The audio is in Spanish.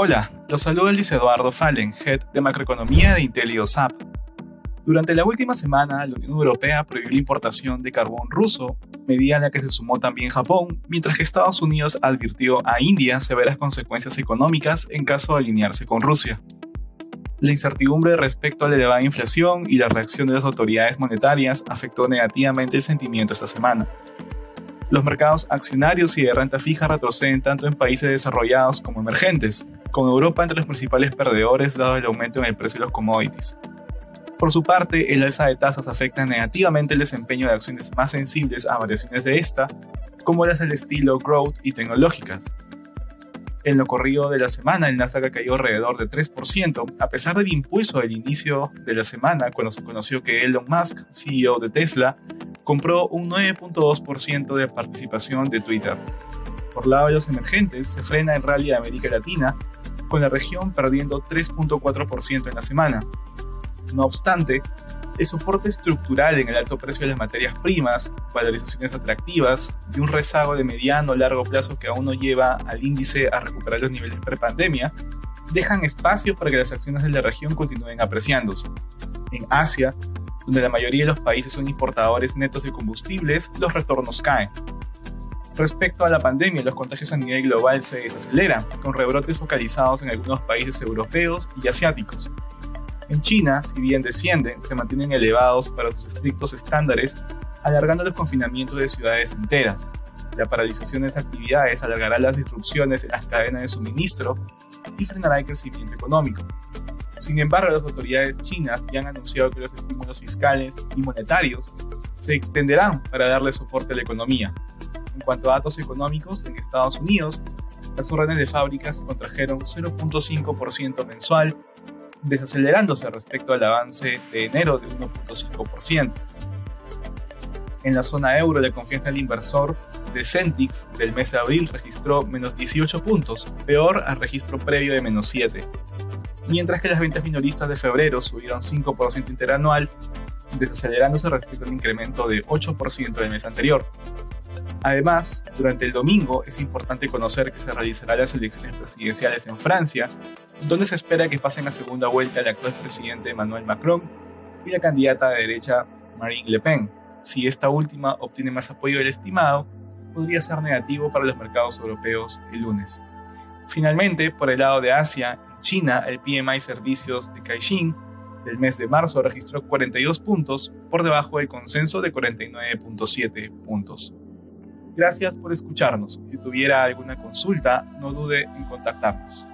Hola, los saluda Luis Eduardo Fallen, Head de Macroeconomía de IntelioSAP. Durante la última semana, la Unión Europea prohibió la importación de carbón ruso, medida a la que se sumó también Japón, mientras que Estados Unidos advirtió a India severas consecuencias económicas en caso de alinearse con Rusia. La incertidumbre respecto a la elevada inflación y la reacción de las autoridades monetarias afectó negativamente el sentimiento esta semana. Los mercados accionarios y de renta fija retroceden tanto en países desarrollados como emergentes, con Europa entre los principales perdedores dado el aumento en el precio de los commodities. Por su parte, el alza de tasas afecta negativamente el desempeño de acciones más sensibles a variaciones de esta, como las del estilo growth y tecnológicas. En lo corrido de la semana, el Nasdaq cayó alrededor de 3%, a pesar del impulso del inicio de la semana, cuando se conoció que Elon Musk, CEO de Tesla, compró un 9.2% de participación de Twitter. Por lado los emergentes, se frena el rally de América Latina, con la región perdiendo 3.4% en la semana. No obstante, el soporte estructural en el alto precio de las materias primas, valorizaciones atractivas y un rezago de mediano o largo plazo que aún no lleva al índice a recuperar los niveles pre-pandemia, dejan espacio para que las acciones de la región continúen apreciándose. En Asia, donde la mayoría de los países son importadores netos de combustibles, los retornos caen. Respecto a la pandemia, los contagios a nivel global se desaceleran, con rebrotes focalizados en algunos países europeos y asiáticos. En China, si bien descienden, se mantienen elevados para sus estrictos estándares, alargando los confinamientos de ciudades enteras. La paralización de esas actividades alargará las disrupciones en las cadenas de suministro y frenará el crecimiento económico. Sin embargo, las autoridades chinas ya han anunciado que los estímulos fiscales y monetarios se extenderán para darle soporte a la economía. En cuanto a datos económicos, en Estados Unidos, las órdenes de fábricas contrajeron 0.5% mensual, desacelerándose respecto al avance de enero de 1.5%. En la zona euro, la confianza del inversor de Centix del mes de abril registró menos 18 puntos, peor al registro previo de menos 7 mientras que las ventas minoristas de febrero subieron 5% interanual, desacelerándose respecto al incremento de 8% del mes anterior. Además, durante el domingo es importante conocer que se realizarán las elecciones presidenciales en Francia, donde se espera que pasen a segunda vuelta el actual presidente Emmanuel Macron y la candidata de derecha Marine Le Pen. Si esta última obtiene más apoyo del estimado, podría ser negativo para los mercados europeos el lunes. Finalmente, por el lado de Asia, China, el PMI Servicios de Caixin del mes de marzo registró 42 puntos, por debajo del consenso de 49.7 puntos. Gracias por escucharnos. Si tuviera alguna consulta, no dude en contactarnos.